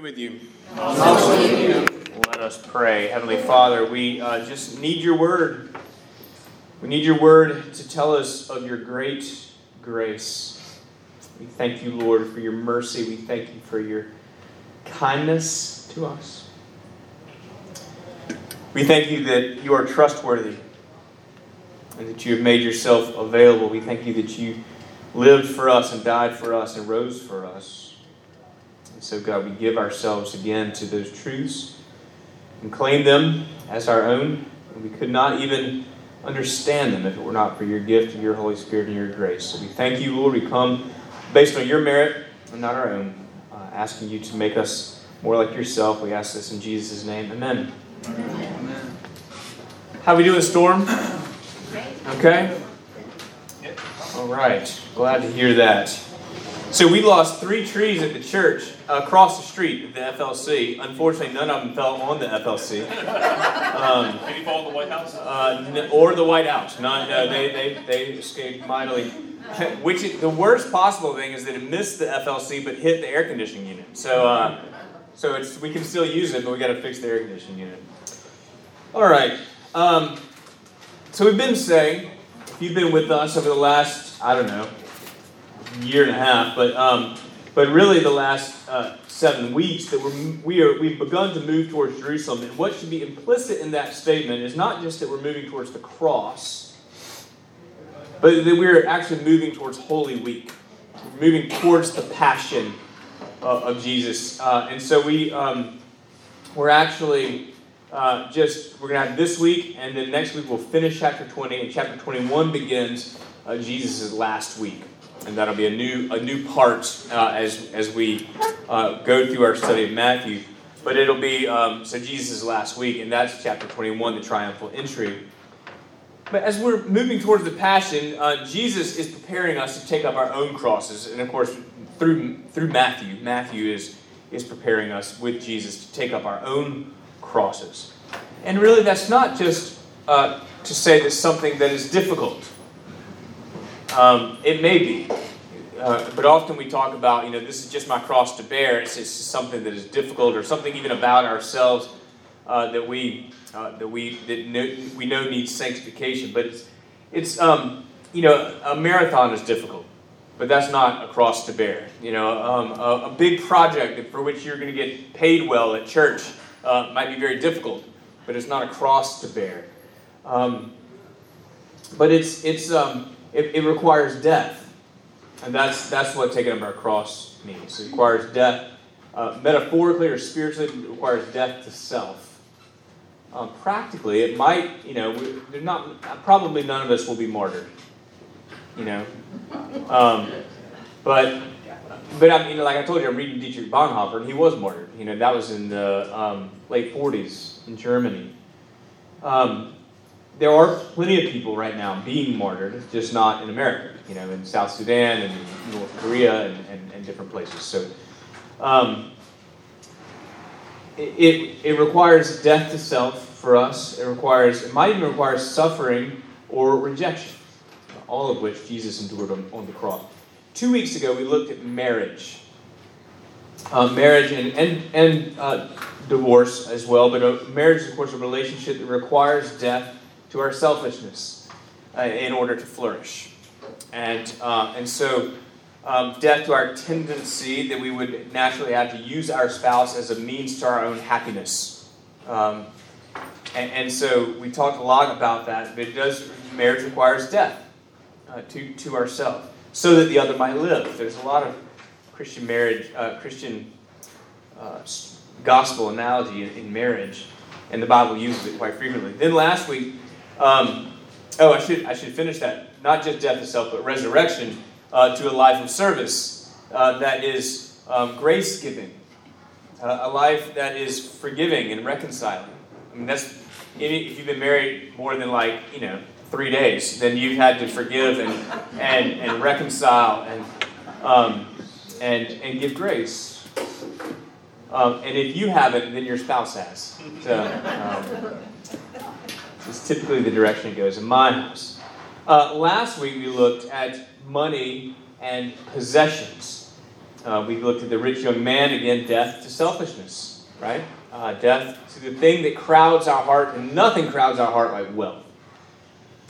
be with you. Let us pray. Heavenly Father, we uh, just need your word. We need your word to tell us of your great grace. We thank you, Lord, for your mercy. We thank you for your kindness to us. We thank you that you are trustworthy and that you have made yourself available. We thank you that you lived for us and died for us and rose for us. And so, God, we give ourselves again to those truths and claim them as our own. And we could not even understand them if it were not for your gift of your Holy Spirit and your grace. So we thank you, Lord. We come based on your merit and not our own, uh, asking you to make us more like yourself. We ask this in Jesus' name. Amen. Amen. How we doing, Storm? Okay? All right. Glad to hear that. So we lost three trees at the church across the street at the FLC. Unfortunately, none of them fell on the FLC. Um, Did he fall in the White House? Uh, or the White House. Not, no, they, they, they escaped mightily. Which the worst possible thing is that it missed the FLC but hit the air conditioning unit. So, uh, so it's, we can still use it, but we got to fix the air conditioning unit. All right. Um, so we've been saying, if you've been with us over the last, I don't know, year and a half, but um, but really the last uh, seven weeks that we're, we are we've begun to move towards Jerusalem, and what should be implicit in that statement is not just that we're moving towards the cross, but that we're actually moving towards Holy Week, we're moving towards the passion uh, of Jesus, uh, and so we um, we're actually. Uh, just we're gonna have this week, and then next week we'll finish chapter 20, and chapter 21 begins uh, Jesus' last week and that'll be a new a new part uh, as as we uh, go through our study of Matthew. But it'll be um, so Jesus' last week, and that's chapter 21, the triumphal entry. But as we're moving towards the Passion, uh, Jesus is preparing us to take up our own crosses, and of course, through through Matthew, Matthew is is preparing us with Jesus to take up our own crosses. And really, that's not just uh, to say that something that is difficult um, it may be. Uh, but often we talk about, you know, this is just my cross to bear. It's something that is difficult or something even about ourselves uh, that we uh, that we that know, we know needs sanctification. But it's it's um, you know a marathon is difficult, but that's not a cross to bear. You know, um, a, a, big project for which you're going to get paid well at church uh, might be very difficult, but it's not a cross to bear. Um, but it's it's um, it, it requires death. And that's, that's what taking up our cross means. It requires death, uh, metaphorically or spiritually, it requires death to self. Um, practically, it might, you know, we, not, probably none of us will be martyred, you know. Um, but, but I mean, like I told you, I'm reading Dietrich Bonhoeffer, and he was martyred. You know, that was in the um, late 40s in Germany. Um, there are plenty of people right now being martyred, just not in America, you know, in South Sudan and North Korea and, and, and different places. So um, it, it requires death to self for us. It requires, it might even require suffering or rejection, all of which Jesus endured on, on the cross. Two weeks ago, we looked at marriage. Uh, marriage and, and, and uh, divorce as well, but uh, marriage is, of course, a relationship that requires death to our selfishness uh, in order to flourish. And, uh, and so, um, death to our tendency that we would naturally have to use our spouse as a means to our own happiness. Um, and, and, so, we talked a lot about that, but it does, marriage requires death uh, to, to ourselves so that the other might live. There's a lot of Christian marriage, uh, Christian uh, gospel analogy in, in marriage, and the Bible uses it quite frequently. Then last week, um, oh, I should, I should finish that. Not just death itself, but resurrection uh, to a life of service uh, that is um, grace giving, uh, a life that is forgiving and reconciling. I mean, that's if you've been married more than like you know three days, then you've had to forgive and and, and reconcile and um, and and give grace. Um, and if you haven't, then your spouse has. So, um, is typically the direction it goes in my house. Uh, last week we looked at money and possessions. Uh, we looked at the rich young man, again, death to selfishness, right? Uh, death to the thing that crowds our heart, and nothing crowds our heart like wealth.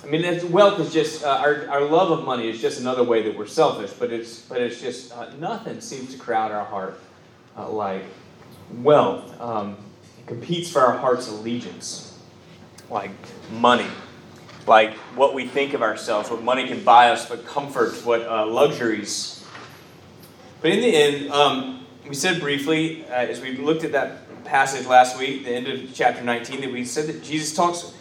I mean, wealth is just uh, our, our love of money is just another way that we're selfish, but it's but it's just uh, nothing seems to crowd our heart uh, like wealth. Um, it competes for our heart's allegiance, like money, like what we think of ourselves, what money can buy us, what comforts, what uh, luxuries. But in the end, um, we said briefly uh, as we looked at that passage last week, the end of chapter 19, that we said that Jesus talks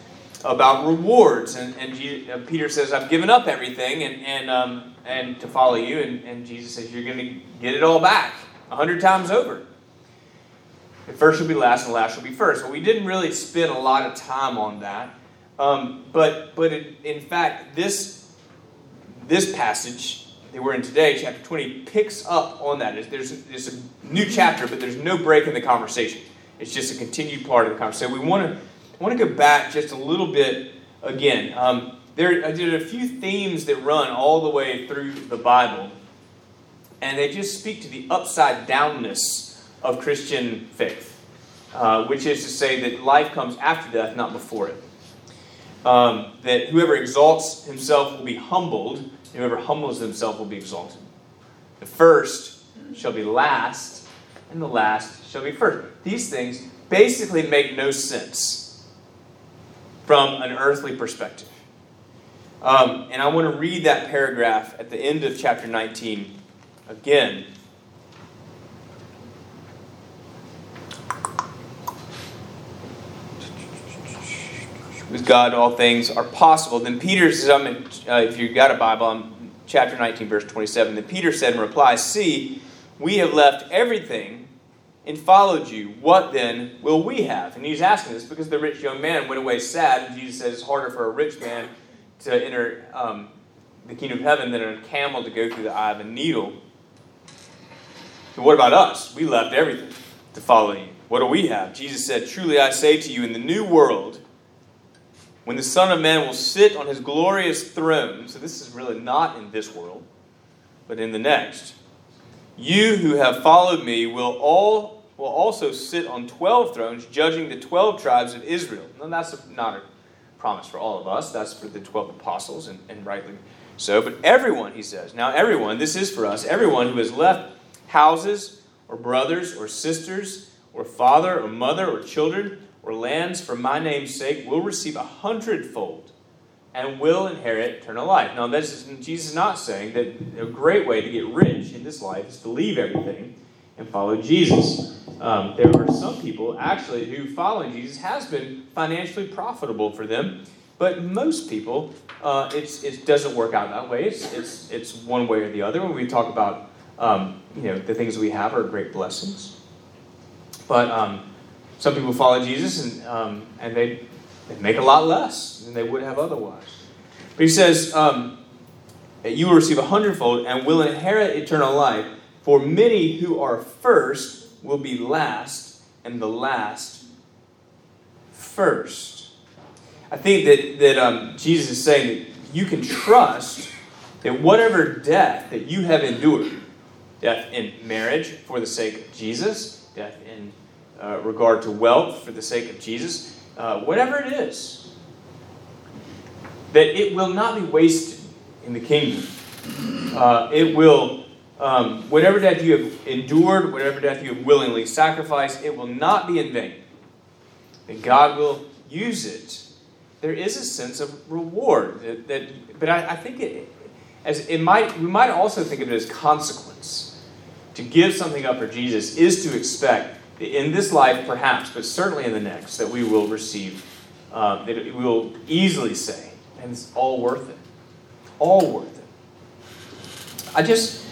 about rewards. And, and uh, Peter says, I've given up everything and, and, um, and to follow you. And, and Jesus says, You're going to get it all back a hundred times over. First will be last, and last will be first. Well, we didn't really spend a lot of time on that. Um, but but it, in fact, this, this passage that we're in today, chapter 20, picks up on that. There's, there's a new chapter, but there's no break in the conversation. It's just a continued part of the conversation. We want to want to go back just a little bit again. Um, there, I did a few themes that run all the way through the Bible, and they just speak to the upside downness of Christian faith, uh, which is to say that life comes after death, not before it. Um, that whoever exalts himself will be humbled, and whoever humbles himself will be exalted. The first shall be last, and the last shall be first. These things basically make no sense from an earthly perspective. Um, and I want to read that paragraph at the end of chapter 19 again. With God, all things are possible. Then Peter says, I'm in, uh, if you've got a Bible, I'm chapter 19, verse 27. Then Peter said in reply, See, we have left everything and followed you, what then will we have? And he's asking this because the rich young man went away sad, and Jesus says it's harder for a rich man to enter um, the kingdom of heaven than a camel to go through the eye of a needle. So what about us? We left everything to follow you. What do we have? Jesus said, Truly I say to you, in the new world, when the Son of Man will sit on his glorious throne, so this is really not in this world, but in the next you who have followed me will all will also sit on 12 thrones, judging the 12 tribes of Israel. Now, that's not a promise for all of us, that's for the 12 apostles, and, and rightly so. But everyone, he says, now everyone, this is for us, everyone who has left houses, or brothers, or sisters, or father, or mother, or children, or lands for my name's sake will receive a hundredfold and will inherit eternal life. Now, this is, Jesus is not saying that a great way to get rich in this life is to leave everything and follow Jesus. Um, there are some people actually who following Jesus has been financially profitable for them, but most people, uh, it doesn't work out that way. It's, it's, it's one way or the other. When we talk about um, you know the things we have are great blessings, but um, some people follow Jesus and um, and they they make a lot less than they would have otherwise. But he says, um, You will receive a hundredfold and will inherit eternal life. For many who are first will be last, and the last first. I think that, that um, Jesus is saying that you can trust that whatever death that you have endured, death in marriage for the sake of Jesus, death in uh, regard to wealth for the sake of Jesus, uh, whatever it is, that it will not be wasted in the kingdom. Uh, it will, um, whatever death you have endured, whatever death you have willingly sacrificed, it will not be in vain. And God will use it. There is a sense of reward that, that but I, I think it, as it might, we might also think of it as consequence. To give something up for Jesus is to expect in this life, perhaps, but certainly in the next, that we will receive, uh, that we will easily say, and it's all worth it. All worth it. I just,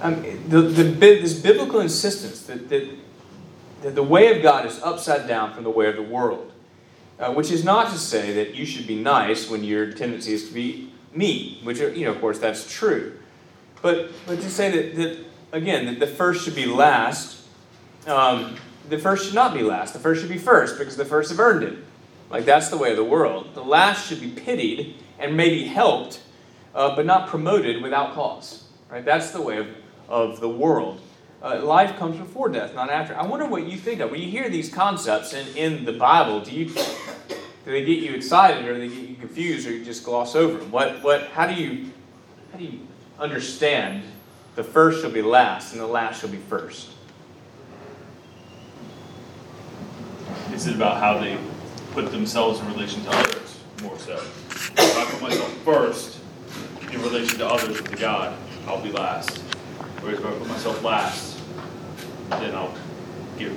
um, the, the, this biblical insistence that, that, that the way of God is upside down from the way of the world, uh, which is not to say that you should be nice when your tendency is to be mean, which, you know, of course, that's true. But, but to say that, that again, that the first should be last, um, the first should not be last. The first should be first because the first have earned it. Like that's the way of the world. The last should be pitied and maybe helped, uh, but not promoted without cause. Right? That's the way of, of the world. uh, life comes before death, not after. I wonder what you think of when you hear these concepts in, in the Bible. Do you do they get you excited, or do they get you confused, or you just gloss over them? What what? How do you how do you understand the first shall be last, and the last shall be first? Is it about how they put themselves in relation to others more so? If I put myself first in relation to others with God, I'll be last. Whereas if I put myself last, then I'll get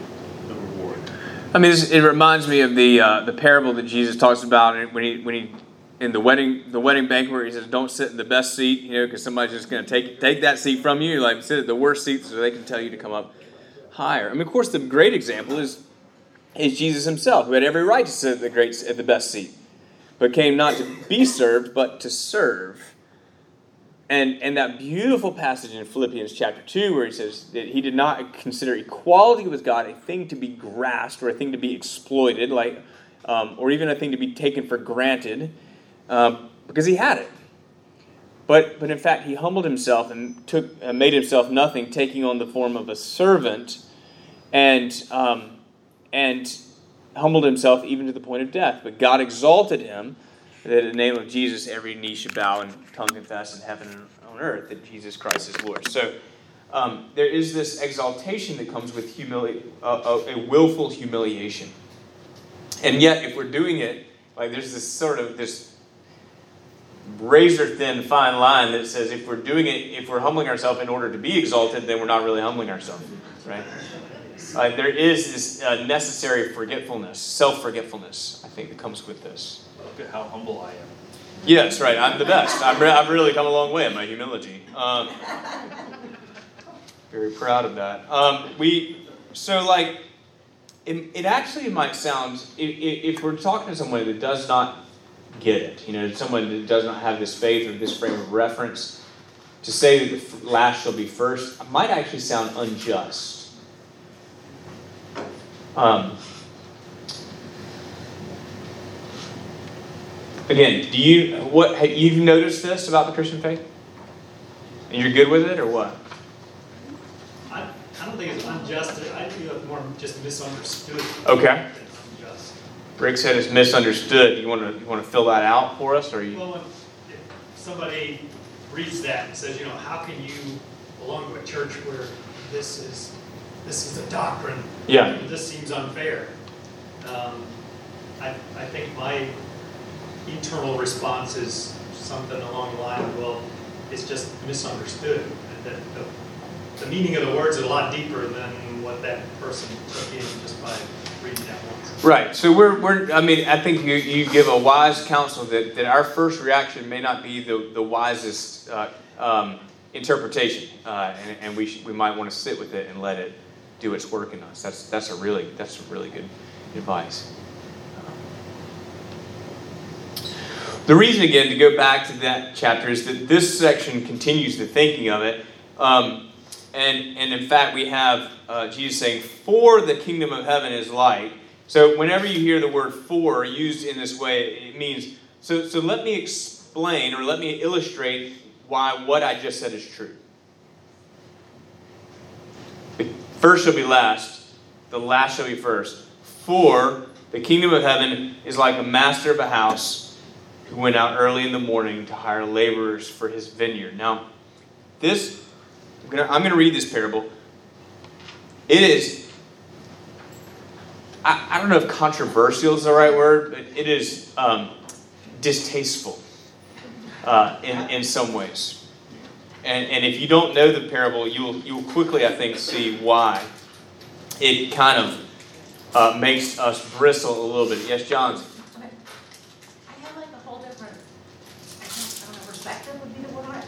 the reward. I mean, it reminds me of the uh, the parable that Jesus talks about when he when he in the wedding the wedding banquet where he says, "Don't sit in the best seat," you know, because somebody's just going to take take that seat from you. Like sit at the worst seat so they can tell you to come up higher. I mean, of course, the great example is is Jesus himself, who had every right to sit at the great at the best seat, but came not to be served, but to serve and, and that beautiful passage in Philippians chapter 2, where he says that he did not consider equality with God a thing to be grasped or a thing to be exploited, like, um, or even a thing to be taken for granted, um, because he had it. But, but in fact, he humbled himself and took, uh, made himself nothing, taking on the form of a servant, and, um, and humbled himself even to the point of death. But God exalted him that in the name of Jesus, every knee should bow and tongue confess in heaven and on earth that Jesus Christ is Lord. So um, there is this exaltation that comes with humili- uh, a, a willful humiliation. And yet, if we're doing it, like there's this sort of this razor thin fine line that says if we're doing it, if we're humbling ourselves in order to be exalted, then we're not really humbling ourselves, right? Uh, there is this uh, necessary forgetfulness, self forgetfulness, I think, that comes with this. Look at how humble I am. Yes, right. I'm the best. I'm re- I've really come a long way in my humility. Um, very proud of that. Um, we so like it, it actually might sound if, if we're talking to someone that does not get it, you know, someone that does not have this faith or this frame of reference, to say that the last shall be first might actually sound unjust. Um, Again, do you what you've noticed this about the Christian faith? And you're good with it, or what? I, I don't think it's unjust. I feel it's more just misunderstood. Okay. Rick said it's misunderstood. You want to you want to fill that out for us, or you? Well, if somebody reads that and says, you know, how can you belong to a church where this is this is a doctrine? Yeah. This seems unfair. Um, I I think my internal response is something along the line of, well, it's just misunderstood. That the, the meaning of the words is a lot deeper than what that person took in just by reading that once. Right. So we're, we're I mean, I think you, you give a wise counsel that, that our first reaction may not be the, the wisest uh, um, interpretation. Uh, and, and we, should, we might want to sit with it and let it do its work in us. That's, that's, a, really, that's a really good advice. The reason, again, to go back to that chapter is that this section continues the thinking of it. Um, and, and in fact, we have uh, Jesus saying, For the kingdom of heaven is like. So whenever you hear the word for used in this way, it means, so, so let me explain or let me illustrate why what I just said is true. The first shall be last, the last shall be first. For the kingdom of heaven is like a master of a house who went out early in the morning to hire laborers for his vineyard. Now, this, I'm going to read this parable. It is, I, I don't know if controversial is the right word, but it is um, distasteful uh, in, in some ways. And, and if you don't know the parable, you'll, you'll quickly, I think, see why it kind of uh, makes us bristle a little bit. Yes, John? I have like a whole different perspective would be the one.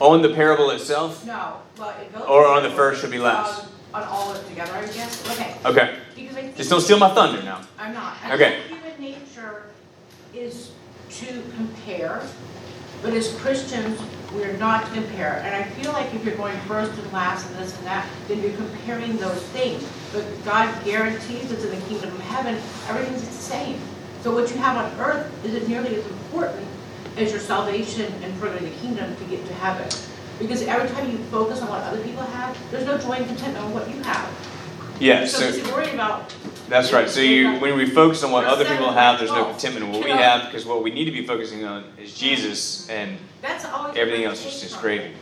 on the parable itself? No, well, it goes. Or on the first should be last? On, on all of it together, I guess, okay. Okay. Because I think. Just don't steal my thunder now. I'm not. I Okay. think human nature is to compare, but as Christians, we're not to compare. And I feel like if you're going first and last and this and that, then you're comparing those things. But God guarantees us in the kingdom of heaven, everything's the same. So what you have on earth isn't nearly as important as your salvation and furthering the kingdom to get to heaven. Because every time you focus on what other people have, there's no joy and contentment on what you have. Yeah, So so worry about, that's right. So you, when we focus on what other people have, there's no contentment in what we have, because what we need to be focusing on is Jesus and everything else is just gravy.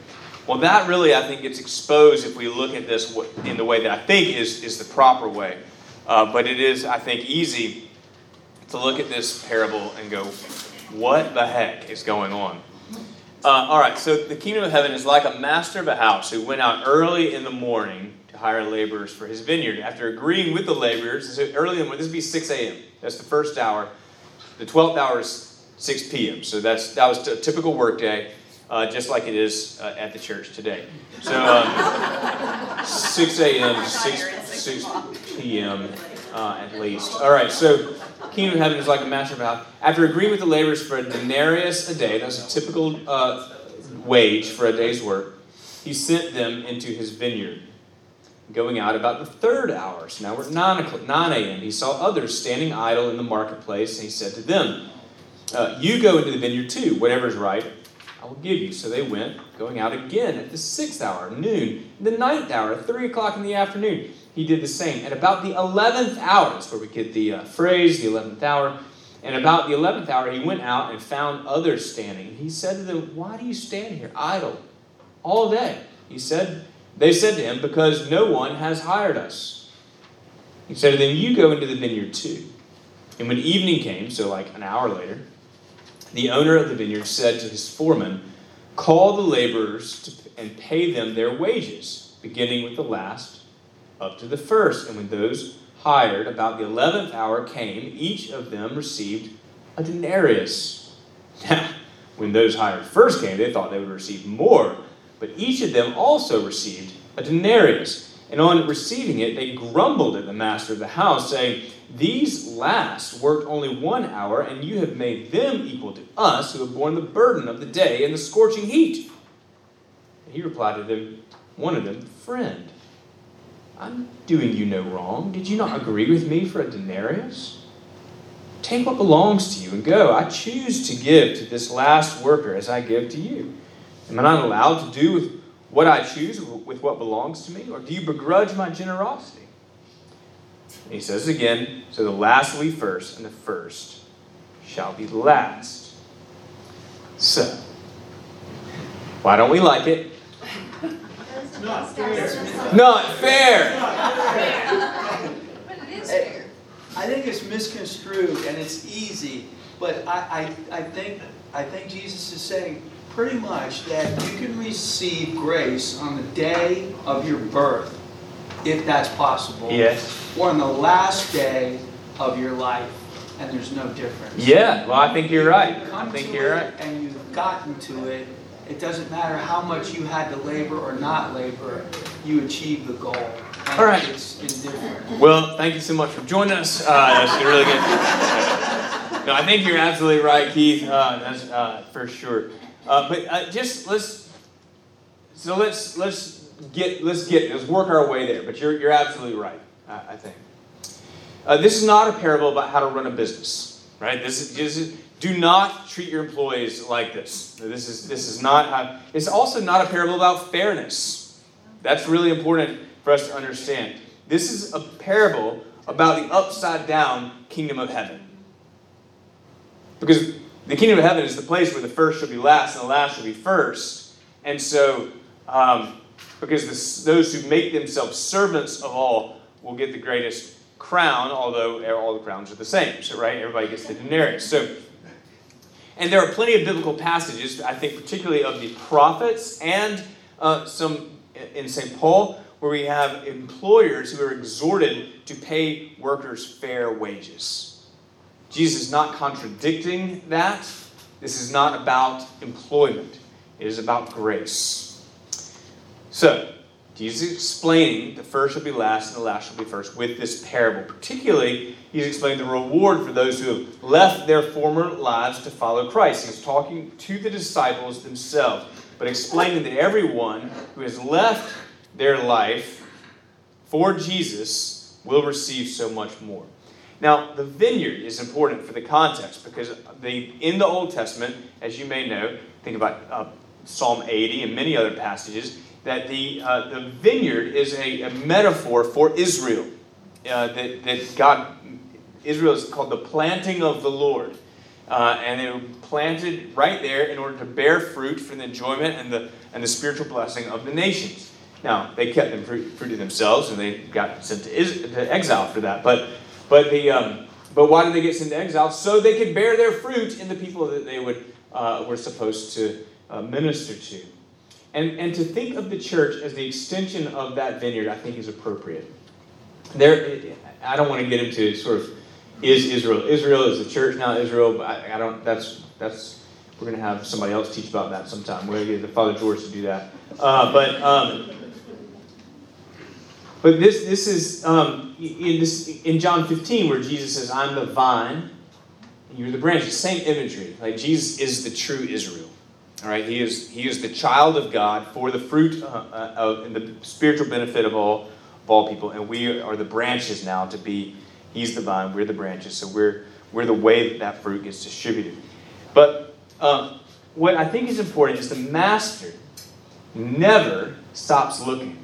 Well, that really, I think, gets exposed if we look at this in the way that I think is, is the proper way. Uh, but it is, I think, easy to look at this parable and go, what the heck is going on? Uh, all right, so the kingdom of heaven is like a master of a house who went out early in the morning hire laborers for his vineyard. After agreeing with the laborers, so early in the morning, this would be 6 a.m. That's the first hour. The 12th hour is 6 p.m. So that's that was a typical workday, uh, just like it is uh, at the church today. So um, 6 a.m. 6, 6 p.m. Uh, at least. All right, so kingdom of heaven is like a master of house. After agreeing with the laborers for a denarius a day, that's a typical uh, wage for a day's work, he sent them into his vineyard. Going out about the third hour, so now we're at 9, o'clock, 9 a.m., he saw others standing idle in the marketplace, and he said to them, uh, You go into the vineyard too, whatever is right, I will give you. So they went, going out again at the sixth hour, noon, the ninth hour, three o'clock in the afternoon. He did the same. At about the eleventh hour, that's where we get the uh, phrase, the eleventh hour. And about the eleventh hour, he went out and found others standing. He said to them, Why do you stand here idle all day? He said, They said to him, Because no one has hired us. He said to them, You go into the vineyard too. And when evening came, so like an hour later, the owner of the vineyard said to his foreman, Call the laborers to, and pay them their wages, beginning with the last up to the first. And when those hired about the eleventh hour came, each of them received a denarius. Now, when those hired first came, they thought they would receive more, but each of them also received a denarius. And on receiving it, they grumbled at the master of the house, saying, These last worked only one hour, and you have made them equal to us who have borne the burden of the day and the scorching heat. And he replied to them, one of them, Friend, I'm doing you no wrong. Did you not agree with me for a denarius? Take what belongs to you and go. I choose to give to this last worker as I give to you. Am I not allowed to do with what I choose with what belongs to me? Or do you begrudge my generosity? And he says again, so the last will be first, and the first shall be last. So, why don't we like it? Not fair. Not fair! But it is fair. I think it's misconstrued and it's easy, but I, I, I think, I think Jesus is saying pretty much that you can receive grace on the day of your birth, if that's possible. Yes. Or on the last day of your life, and there's no difference. Yeah, well, I think you're right. You I think you're right. And you've gotten to it, it doesn't matter how much you had to labor or not labor, you achieve the goal. All right. It's indifferent. Well, thank you so much for joining us. Uh, that's really good. No, I think you're absolutely right, Keith. Uh, that's uh, for sure. Uh, but uh, just let's so let's let's get let's get let's work our way there. But you're you're absolutely right. I, I think uh, this is not a parable about how to run a business, right? This is, this is do not treat your employees like this. This is this is not how. It's also not a parable about fairness. That's really important for us to understand. This is a parable about the upside down kingdom of heaven. Because the kingdom of heaven is the place where the first shall be last and the last shall be first. And so, um, because this, those who make themselves servants of all will get the greatest crown, although all the crowns are the same. So, right? Everybody gets the denarius. So, and there are plenty of biblical passages, I think, particularly of the prophets and uh, some in St. Paul, where we have employers who are exhorted to pay workers fair wages. Jesus is not contradicting that. This is not about employment, it is about grace. So, Jesus is explaining the first shall be last and the last shall be first with this parable. Particularly, he's explaining the reward for those who have left their former lives to follow Christ. He's talking to the disciples themselves, but explaining that everyone who has left their life for Jesus will receive so much more. Now, the vineyard is important for the context because the, in the Old Testament, as you may know, think about uh, Psalm 80 and many other passages that the, uh, the vineyard is a, a metaphor for Israel. Uh, that, that God, Israel is called the planting of the Lord. Uh, and they were planted right there in order to bear fruit for the enjoyment and the, and the spiritual blessing of the nations. Now, they kept them fruit, fruit to themselves and they got sent to, is, to exile for that. But, but, the, um, but why did they get sent to exile? So they could bear their fruit in the people that they would, uh, were supposed to uh, minister to. And, and to think of the church as the extension of that vineyard, I think is appropriate. There, I don't want to get into sort of is Israel. Israel is the church now. Israel, but I, I don't. That's that's. We're going to have somebody else teach about that sometime. We're going to get the Father George to do that. Uh, but um, but this this is um, in this in John 15 where Jesus says, "I'm the vine, you're the branches." Same imagery. Like Jesus is the true Israel. All right, he is he is the child of God for the fruit uh, uh, of and the spiritual benefit of all of all people, and we are the branches now to be. He's the vine, we're the branches, so we're we're the way that that fruit gets distributed. But um, what I think is important is the master never stops looking.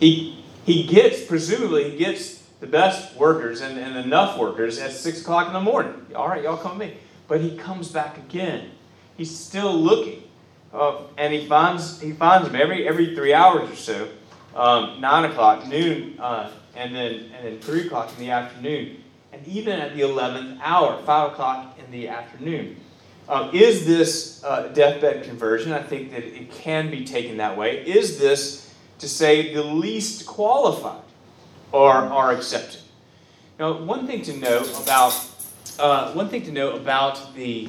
He he gets presumably he gets the best workers and, and enough workers at six o'clock in the morning. All right, y'all come with me. But he comes back again he's still looking. Uh, and he finds he finds them every every three hours or so, um, nine o'clock, noon, uh, and then and then three o'clock in the afternoon, and even at the eleventh hour, five o'clock in the afternoon. Um, is this uh, deathbed conversion? I think that it can be taken that way. Is this to say the least qualified are are accepted? Now, one thing to know about uh, one thing to know about the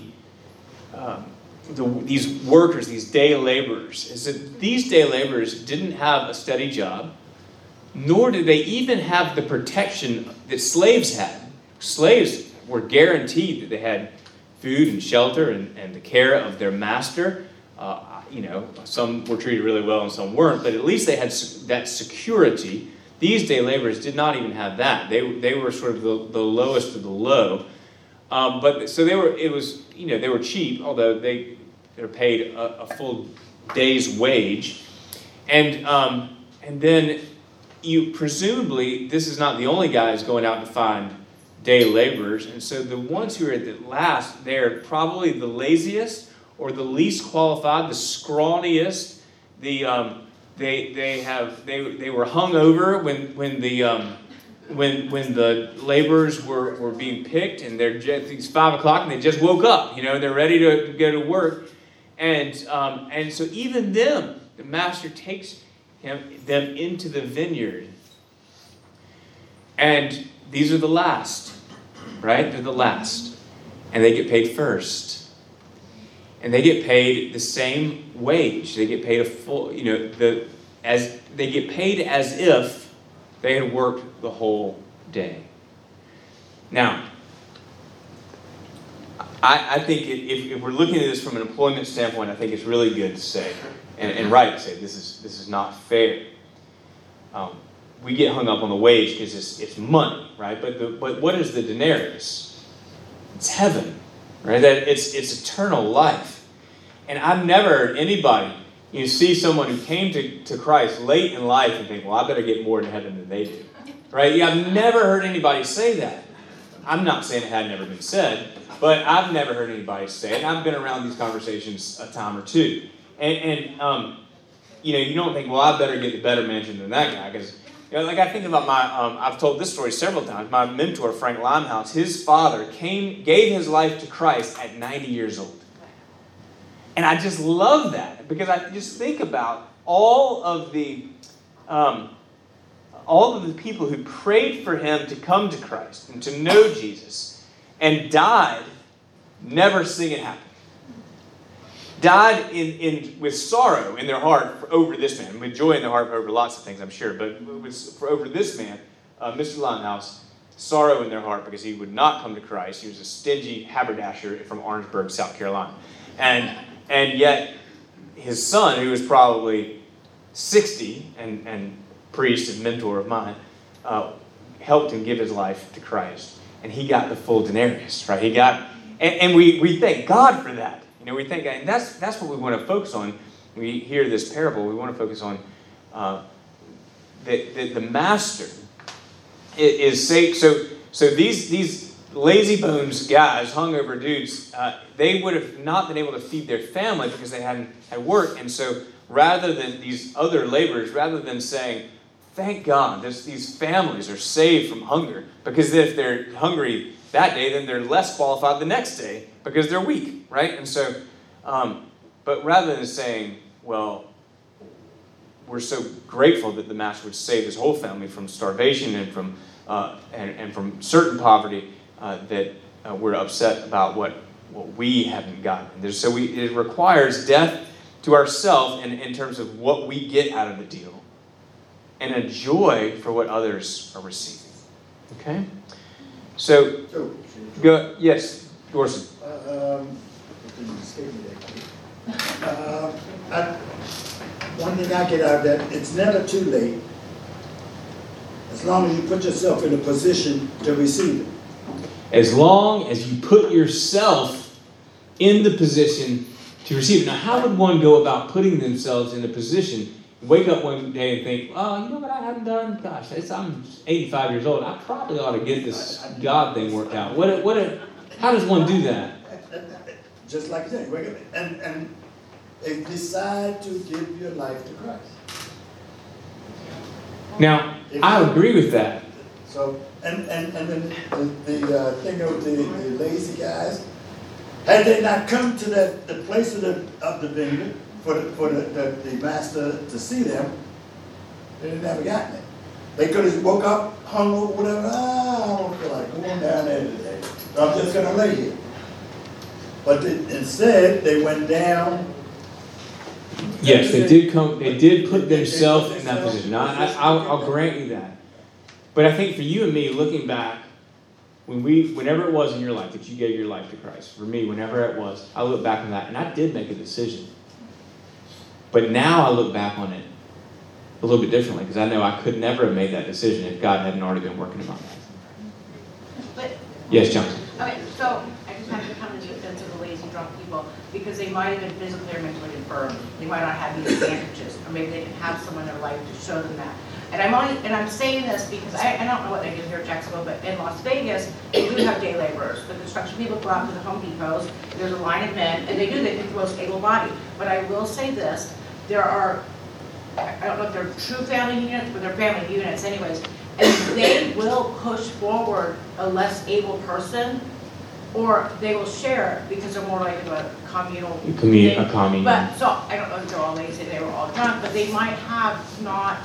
um, the, these workers, these day laborers, is that these day laborers didn't have a steady job, nor did they even have the protection that slaves had. Slaves were guaranteed that they had food and shelter and, and the care of their master. Uh, you know, some were treated really well and some weren't, but at least they had that security. These day laborers did not even have that. They, they were sort of the, the lowest of the low. Um, but so they were. It was you know they were cheap, although they they're paid a, a full day's wage, and um, and then you presumably this is not the only guys going out to find day laborers, and so the ones who are at the last they're probably the laziest or the least qualified, the scrawniest, the um, they they have they they were hung over when when the um, when when the laborers were, were being picked and they're just, it's five o'clock and they just woke up you know they're ready to, to go to work. And um, and so even them the master takes him them into the vineyard. And these are the last right? They're the last. And they get paid first and they get paid the same wage they get paid a full you know the as they get paid as if they had worked the whole day. Now, I, I think if, if, we're looking at this from an employment standpoint, I think it's really good to say, and, and right to say, this is, this is not fair. Um, we get hung up on the wage because it's, it's money, right? But, the, but what is the denarius? It's heaven, right? That it's, it's eternal life. And I've never heard anybody you see someone who came to, to Christ late in life and think, well, I better get more in heaven than they do. Right? Yeah, I've never heard anybody say that. I'm not saying it had never been said, but I've never heard anybody say it. I've been around these conversations a time or two. And, and um, you know, you don't think, well, I better get the better mansion than that guy. Because, you know, like I think about my, um, I've told this story several times. My mentor, Frank Limehouse, his father came, gave his life to Christ at 90 years old. And I just love that because I just think about all of the um, all of the people who prayed for him to come to Christ and to know Jesus and died never seeing it happen. Died in, in, with sorrow in their heart for, over this man, with joy in their heart over lots of things, I'm sure, but for over this man, uh, Mr. Limehouse, sorrow in their heart because he would not come to Christ. He was a stingy haberdasher from Orangeburg, South Carolina. And and yet, his son, who was probably 60 and, and priest and mentor of mine, uh, helped him give his life to Christ. And he got the full denarius, right? He got, and, and we, we thank God for that. You know, we think, and that's that's what we want to focus on. We hear this parable. We want to focus on uh, that the, the master is, is. So so these these lazy bones guys, hungover dudes, uh, they would have not been able to feed their family because they hadn't had work. And so rather than these other laborers, rather than saying, thank God this, these families are saved from hunger, because if they're hungry that day, then they're less qualified the next day because they're weak, right? And so, um, but rather than saying, well, we're so grateful that the master would save his whole family from starvation and from uh, and, and from certain poverty, uh, that uh, we're upset about what, what we haven't gotten. There's, so we, it requires death to ourselves in, in terms of what we get out of the deal and a joy for what others are receiving. Okay? So, So, go, yes, Dorson. uh, um, escape me there. Uh, I- One thing I get out of that, it's never too late, as long as you put yourself in a position to receive it. As long as you put yourself in the position to receive it. Now, how would one go about putting themselves in a position, wake up one day and think, oh, you know what I haven't done? Gosh, it's, I'm 85 years old. I probably ought to get this God thing worked out. What, a, what a, how does one do that? Just like you said, wake up and, and and decide to give your life to Christ. Now, I agree with that. So, and, and, and then the, the uh, thing of the, the lazy guys, had they not come to that, the place of the, of the vineyard for the, for the, the, the master to see them, they'd never gotten it. They could have woke up, hung over, whatever, ah, I don't feel like going down there today. I'm just gonna lay here. But they- instead, they went down. Yes, they did come. They did put themselves in that position. Now, I, I'll, I'll grant you that. But I think for you and me, looking back, when we, whenever it was in your life that you gave your life to Christ, for me, whenever it was, I look back on that, and I did make a decision. But now I look back on it a little bit differently because I know I could never have made that decision if God hadn't already been working in my life. But Yes, John. Okay, so I just have to come to the defense of the lazy drunk people, because they might have been physically or mentally infirm. They might not have these advantages, or maybe they didn't have someone in their life to show them that. And I'm only, and I'm saying this because I, I don't know what they do here in Jacksonville, but in Las Vegas, they do have day laborers. The construction people go out to the Home Depots, there's a line of men, and they do, they pick the most able-bodied. But I will say this, there are I I don't know if they're true family units, but they're family units anyways. And they will push forward a less able person, or they will share because they're more like a communal. Commu- a thing. commune. But, so, I don't know if they're all lazy, they were all drunk, but they might have not,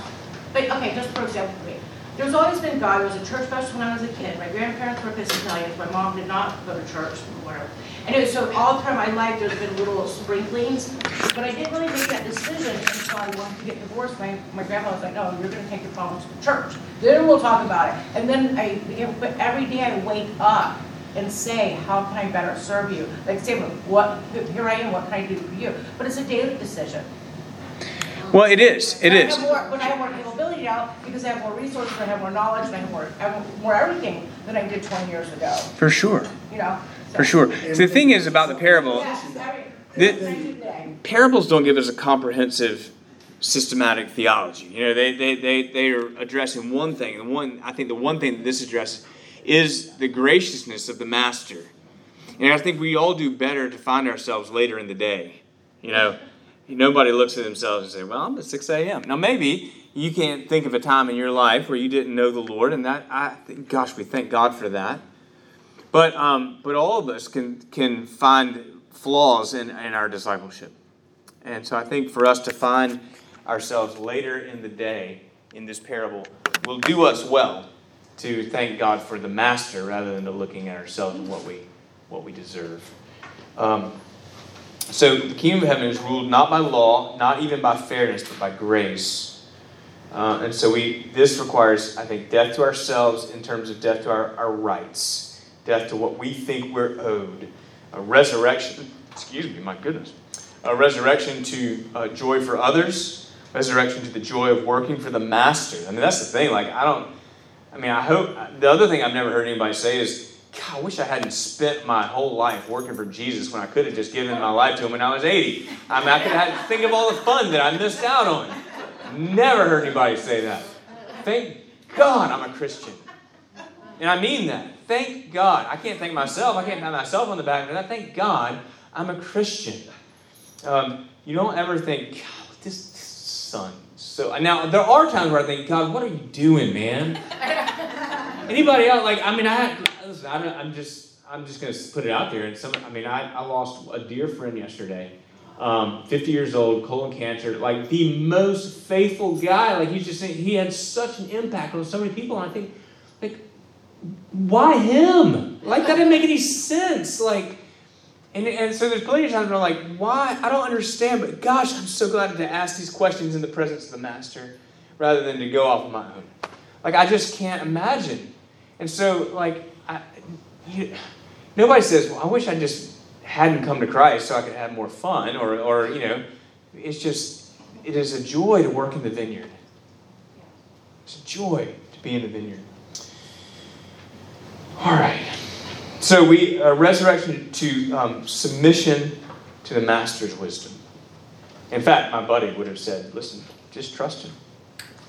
but, okay, just for example, me. There's always been God, I was a church person when I was a kid, my grandparents were Episcopalians, my mom did not go to church, or whatever. Anyway, so all through my life, there's been little sprinklings, but I didn't really make that decision until I wanted to get divorced. My, my grandma was like, no, you're gonna take your problems to church. Then we'll talk about it. And then I, but every day I wake up and say, how can I better serve you? Like say, what, here I am, what can I do for you? But it's a daily decision. Well, it is. It But I is. have more, when I have more capability now because I have more resources, I have more knowledge, and I have more, I have more everything than I did twenty years ago, For sure. you know? so- For sure. So the thing is about the parable. Yes, every, The- every single day. parables don't give us a comprehensive systematic theology. You know, they, they, they, they are addressing one thing. The one I think the one thing that this addresses is the graciousness of the master. And I think we all do better to find ourselves later in the day. You know, nobody looks at themselves and say, Well, I'm at 6 a.m. Now maybe you can't think of a time in your life where you didn't know the Lord, and that I think, gosh, we thank God for that. But um, but all of us can can find flaws in, in our discipleship. And so I think for us to find ourselves later in the day in this parable will do us well to thank God for the master rather than to looking at ourselves and what we what we deserve. Um, so the kingdom of heaven is ruled not by law, not even by fairness, but by grace. Uh, and so we this requires, I think, death to ourselves in terms of death to our, our rights, death to what we think we're owed, a resurrection. Excuse me, my goodness a resurrection to uh, joy for others, resurrection to the joy of working for the master. I mean, that's the thing. Like, I don't, I mean, I hope, the other thing I've never heard anybody say is, God, I wish I hadn't spent my whole life working for Jesus when I could have just given my life to him when I was 80. I mean, I could have had to think of all the fun that I missed out on. Never heard anybody say that. Thank God I'm a Christian. And I mean that. Thank God. I can't thank myself. I can't pat myself on the back, but I thank God I'm a Christian. Um, you don't ever think, God, this, this son. So now there are times where I think, God, what are you doing, man? Anybody else? Like, I mean, I listen. I'm, I'm just, I'm just gonna put it out there. And some, I mean, I, I lost a dear friend yesterday. Um, 50 years old, colon cancer, like the most faithful guy. Like he's just he had such an impact on so many people. And I think, like, why him? Like that didn't make any sense. Like, and, and so there's plenty of times where I'm like, why? I don't understand, but gosh, I'm so glad to ask these questions in the presence of the master rather than to go off on my own. Like, I just can't imagine. And so, like, you, nobody says, well, I wish I just hadn't come to Christ so I could have more fun, or, or, you know, it's just, it is a joy to work in the vineyard. It's a joy to be in the vineyard. All right. So we uh, resurrection to um, submission to the master's wisdom. In fact, my buddy would have said, "Listen, just trust him.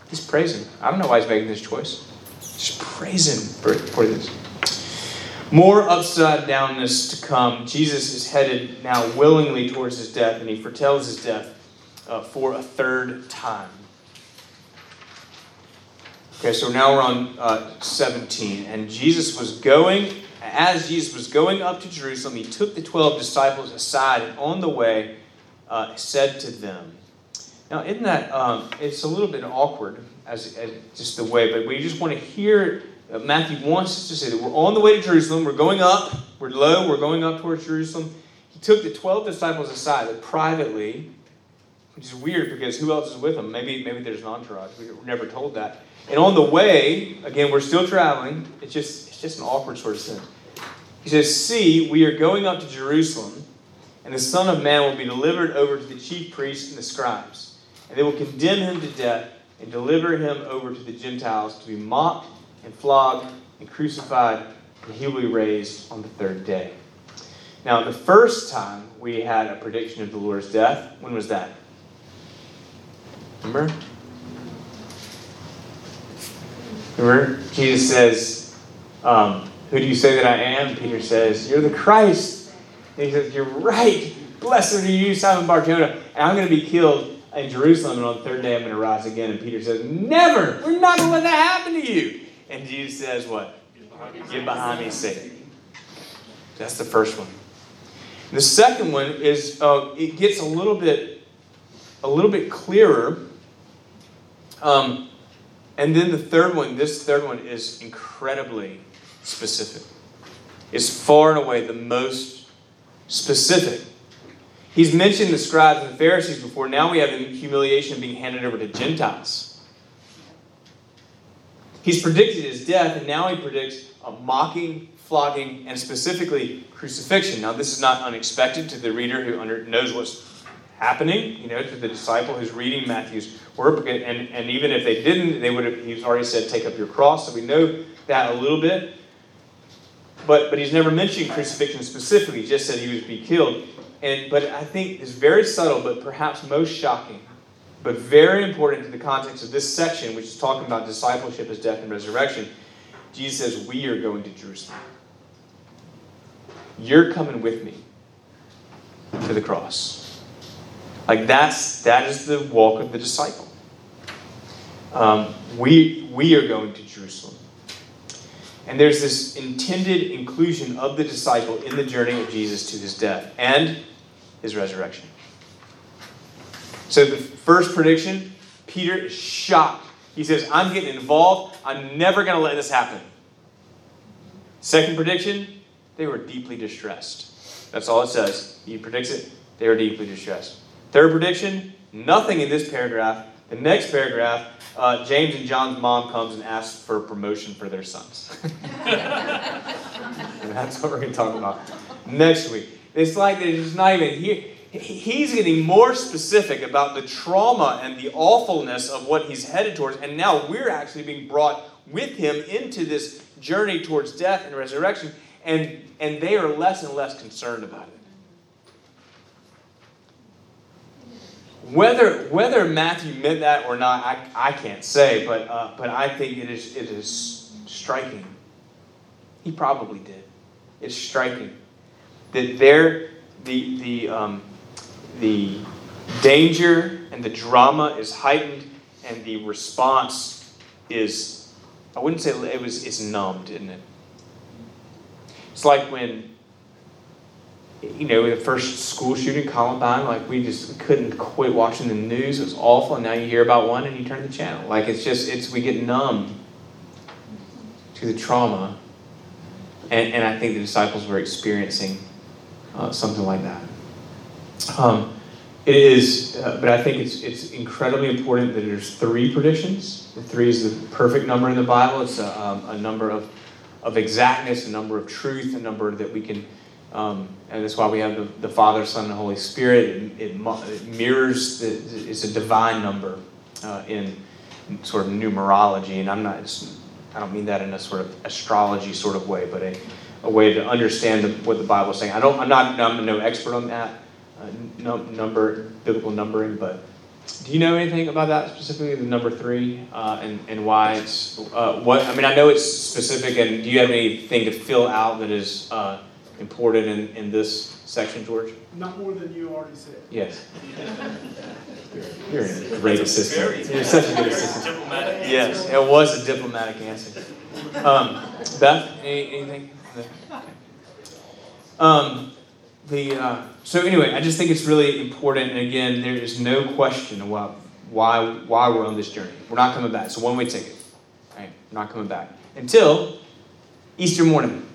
Just praise him. I don't know why he's making this choice. Just praise him for, for this." More upside downness to come. Jesus is headed now willingly towards his death, and he foretells his death uh, for a third time. Okay, so now we're on uh, 17. And Jesus was going, as Jesus was going up to Jerusalem, he took the 12 disciples aside and on the way uh, said to them, Now, isn't that, um, it's a little bit awkward as, as just the way, but we just want to hear, Uh, Matthew wants us to say that we're on the way to Jerusalem, we're going up, we're low, we're going up towards Jerusalem. He took the 12 disciples aside privately, which is weird because who else is with them? Maybe, maybe there's an entourage. We were never told that. And on the way, again, we're still traveling. It's just, it's just an awkward sort of thing. He says, See, we are going up to Jerusalem, and the Son of Man will be delivered over to the chief priests and the scribes. And they will condemn him to death and deliver him over to the Gentiles to be mocked and flogged and crucified, and he will be raised on the third day. Now, the first time we had a prediction of the Lord's death, when was that? Remember? Remember? Jesus says, um, Who do you say that I am? Peter says, You're the Christ. And he says, You're right. Blessed are you, Simon Barjona. And I'm going to be killed in Jerusalem, and on the third day I'm going to rise again. And Peter says, Never! We're not going to let that happen to you. And Jesus says, What? Get behind me, Satan. That's the first one. The second one is uh, it gets a little bit a little bit clearer. Um, and then the third one, this third one is incredibly specific. It's far and away the most specific. He's mentioned the scribes and the Pharisees before. Now we have humiliation being handed over to Gentiles. He's predicted his death, and now he predicts a mocking, flogging, and specifically crucifixion. Now, this is not unexpected to the reader who under, knows what's happening, you know, to the disciple who's reading Matthew's work. And, and even if they didn't, they would have, he's already said, take up your cross. So we know that a little bit. But, but he's never mentioned crucifixion specifically, he just said he would be killed. And, but I think it's very subtle, but perhaps most shocking, but very important to the context of this section, which is talking about discipleship as death and resurrection. Jesus says, We are going to Jerusalem. You're coming with me to the cross. Like that's that is the walk of the disciple. Um, we we are going to Jerusalem. And there's this intended inclusion of the disciple in the journey of Jesus to his death and his resurrection. So the first prediction, Peter is shocked. He says, I'm getting involved. I'm never going to let this happen. Second prediction, they were deeply distressed. That's all it says. He predicts it. They were deeply distressed. Third prediction, nothing in this paragraph. The next paragraph, uh, James and John's mom comes and asks for promotion for their sons. and that's what we're going to talk about next week. It's like it's not even here. He's getting more specific about the trauma and the awfulness of what he's headed towards, and now we're actually being brought with him into this journey towards death and resurrection. and and they are less and less concerned about it. Whether whether Matthew meant that or not, I, I can't say, but uh, but I think it is it is striking. He probably did. It's striking that there the the um, the danger and the drama is heightened, and the response is I wouldn't say it was it's numbed, isn't it? It's like when you know, the first school shooting, Columbine, like we just couldn't quit watching the news. It was awful. And now you hear about one and you turn the channel. Like it's just, it's we get numb to the trauma. And, and I think the disciples were experiencing uh, something like that. Um, it is, uh, but I think it's, it's incredibly important that there's three predictions. Three is the perfect number in the Bible. It's a, um, a number of, of exactness, a number of truth, a number that we can um, and that's why we have the, the Father, Son, and Holy Spirit. It, it, it mirrors, the, it's a divine number uh, in sort of numerology. And I'm not, I don't mean that in a sort of astrology sort of way, but a, a way to understand the, what the Bible is saying. I don't, I'm not, I'm no expert on that, uh, no, number, biblical numbering, but do you know anything about that specifically, the number three, uh, and, and why it's, uh, what, I mean, I know it's specific, and do you have anything to fill out that is, uh, important in, in this section, George? Not more than you already said. Yes. You're a great assistant. Very- You're such a good assistant. Diplomatic. Yes, it was a diplomatic answer. Um, Beth, any, anything? Um, the, uh, so anyway, I just think it's really important, and again, there is no question about why, why we're on this journey. We're not coming back. It's a one-way ticket. Right? We're not coming back. Until Easter morning.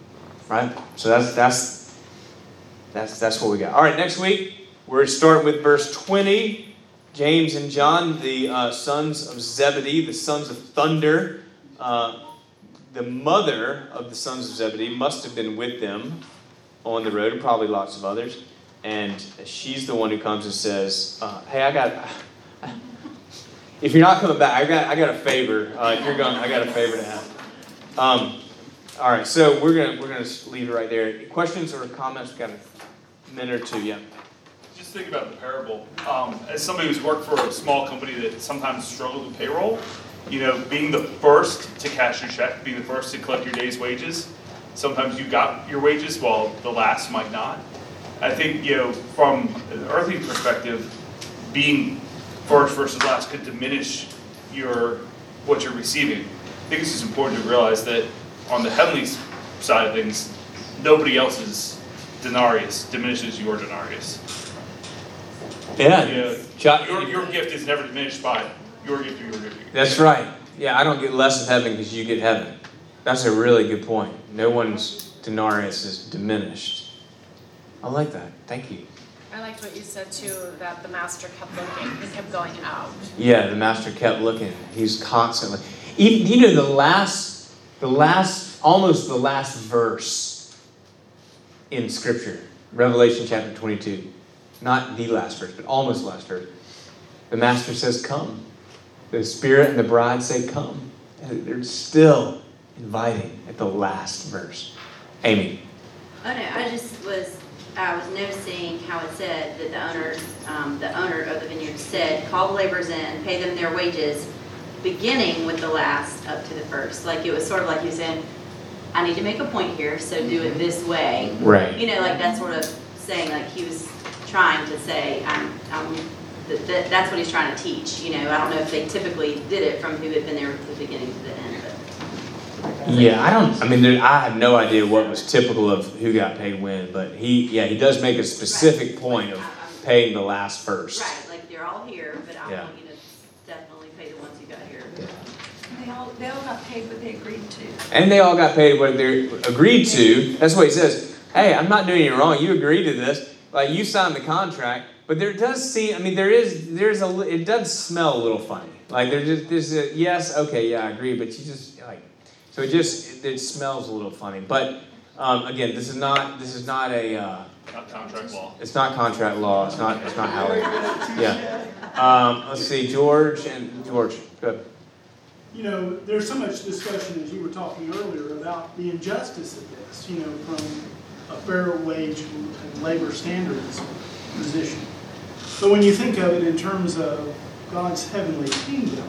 Right? So that's that's that's that's what we got. All right, next week we're starting with verse 20. James and John, the uh, sons of Zebedee, the sons of thunder. Uh, the mother of the sons of Zebedee must have been with them on the road, and probably lots of others. And she's the one who comes and says, uh, "Hey, I got. If you're not coming back, I got I got a favor. Uh, if you're going, I got a favor to have." Um, all right, so we're gonna we're gonna leave it right there. Questions or comments? We've got a minute or two. Yeah. Just think about the parable. Um, as somebody who's worked for a small company that sometimes struggles with payroll, you know, being the first to cash your check, being the first to collect your day's wages, sometimes you got your wages while the last might not. I think, you know, from an earthly perspective, being first versus last could diminish your what you're receiving. I think it's just important to realize that on the heavenly side of things, nobody else's denarius diminishes your denarius. Yeah. You know, Jo- your, your gift is never diminished by your gift or your gift. That's right. Yeah, I don't get less of heaven because you get heaven. That's a really good point. No one's denarius is diminished. I like that. Thank you. I liked what you said too, that the master kept looking, he kept going out. Yeah, the master kept looking. He's constantly. Even you know the last, the last, almost the last verse in Scripture, Revelation chapter twenty-two, not the last verse, but almost the last verse. The master says, "Come." The Spirit and the bride say, "Come," and they're still inviting at the last verse. Amy. Oh no, I just was, I was noticing how it said that the owner, um, the owner of the vineyard said, call the laborers in, pay them their wages, beginning with the last up to the first. Like it was sort of like he was saying, I need to make a point here, so do it this way. Right. You know, like that sort of saying, like he was trying to say, I'm, I'm, that, that, that's what he's trying to teach, you know. I don't know if they typically did it from who had been there from the beginning to the end, but. Yeah, I don't. I mean, there, I have no idea what was typical of who got paid when, but he, yeah, he does make a specific Right. point of I'm- paying the last first. Right, like they're all here, but I Yeah. want you to definitely pay the ones who got here. They all, they all got paid what they agreed to. And they all got paid what they agreed to. That's what he says. Hey, I'm not doing you wrong. You agreed to this. Like you signed the contract. But there does seem. I mean, there is. There's a. It does smell a little funny. Like there's just. There's a. Yes. Okay. Yeah. I agree. But you just like. So it just. It, it smells a little funny. But um, again, this is not. This is not a. Uh, Not contract law. it's not contract law. It's not. It's not how it. Yeah. Um, let's see. George and George. Good. you know, there's so much discussion, as you were talking earlier, about the injustice of this, you know, from a fair wage and labor standards position. But when you think of it in terms of God's heavenly kingdom,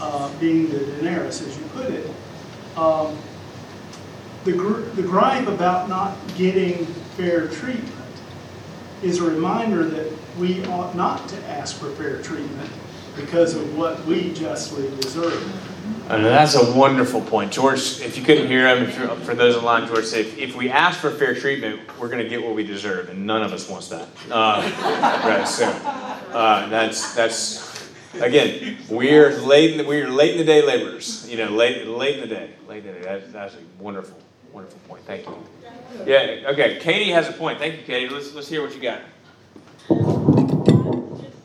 uh, being the denarius, as you put it, um, the, gr- the gripe about not getting fair treatment is a reminder that we ought not to ask for fair treatment because of what we justly deserve. And that's a wonderful point. George, if you couldn't hear him, for those online, George said, if, if we ask for fair treatment, we're going to get what we deserve, and none of us wants that. Uh, right, so uh, that's, that's, again, we're late, in the, we're late in the day laborers, you know, late, late in the day, late in the day. That, that's a wonderful, wonderful point. Thank you. Yeah, okay, Katie has a point. Thank you, Katie. Let's, let's hear what you got. just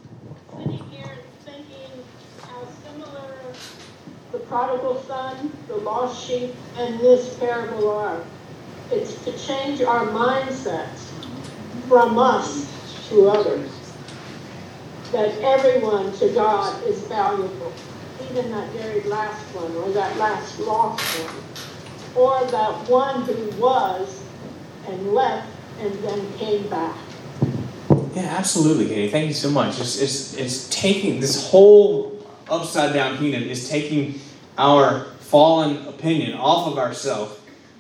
sitting here thinking how similar the prodigal son, the lost sheep, and this parable are. It's to change our mindsets from us to others. That everyone to God is valuable, even that very last one, or that last lost one, or that one who was and left and then came back. Yeah, absolutely, Katie. Thank you so much. It's, it's, it's taking this whole upside down kingdom is taking our fallen opinion off of ourselves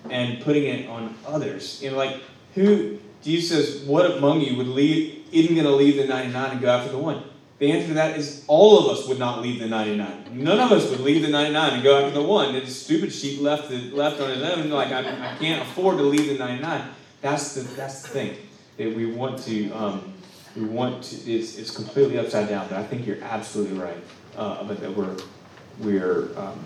and putting it on others. You know, like who Jesus says, "What among you would leave isn't going to leave the ninety nine and go after the one?" The answer to that is all of us would not leave the ninety nine. None of us would leave the ninety nine and go after the one. The stupid sheep left the, left on his own. Like I, I can't afford to leave the ninety nine. That's the that's the thing that we want to. Um, we want to, it's, it's completely upside down, but I think you're absolutely right. Uh, but that we're, we're, um,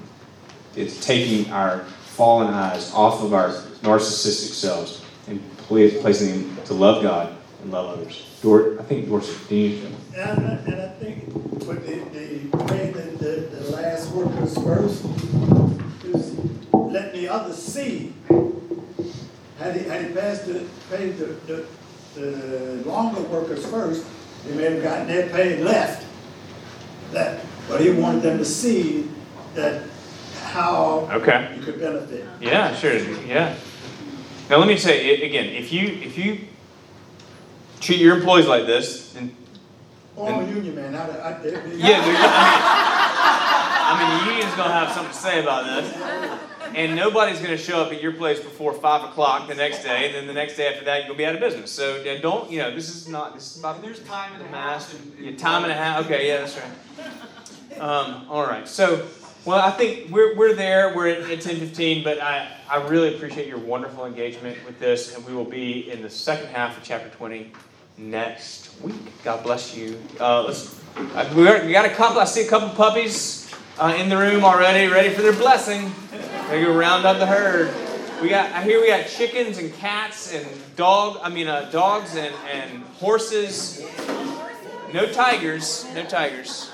it's taking our fallen eyes off of our narcissistic selves placing them to love God and love others. Dort, I think Dorothy, do you? And, I- and I think with the, the way that the, the last workers first is let the others see. Had he, had he passed the, paid the, the, the longer workers first, they may have gotten their pay and left. Left. But he wanted them to see that how Okay. you could benefit. Yeah, sure. Yeah. Now let me say it again. If you if you treat your employees like this, and Oh, I'm a union man, I, I, they- yeah, I mean, I mean, the union's gonna have something to say about this. And nobody's going to show up at your place before five o'clock the next day, and then the next day after that you'll be out of business. So don't, you know, this is not. This is about There's time and the a half. Yeah, time and a half. Okay, yeah, that's right. Um, all right. So, well, I think we're, we're there. We're at, at ten fifteen, but I, I really appreciate your wonderful engagement with this, and we will be in the second half of chapter twenty next week. God bless you. Uh, let's. Uh, we, got, we got a couple. I see a couple puppies uh, in the room already, ready for their blessing. They go round up the herd. We got. I hear we got chickens and cats and dog. I mean, uh, dogs and, and horses. No tigers. No tigers.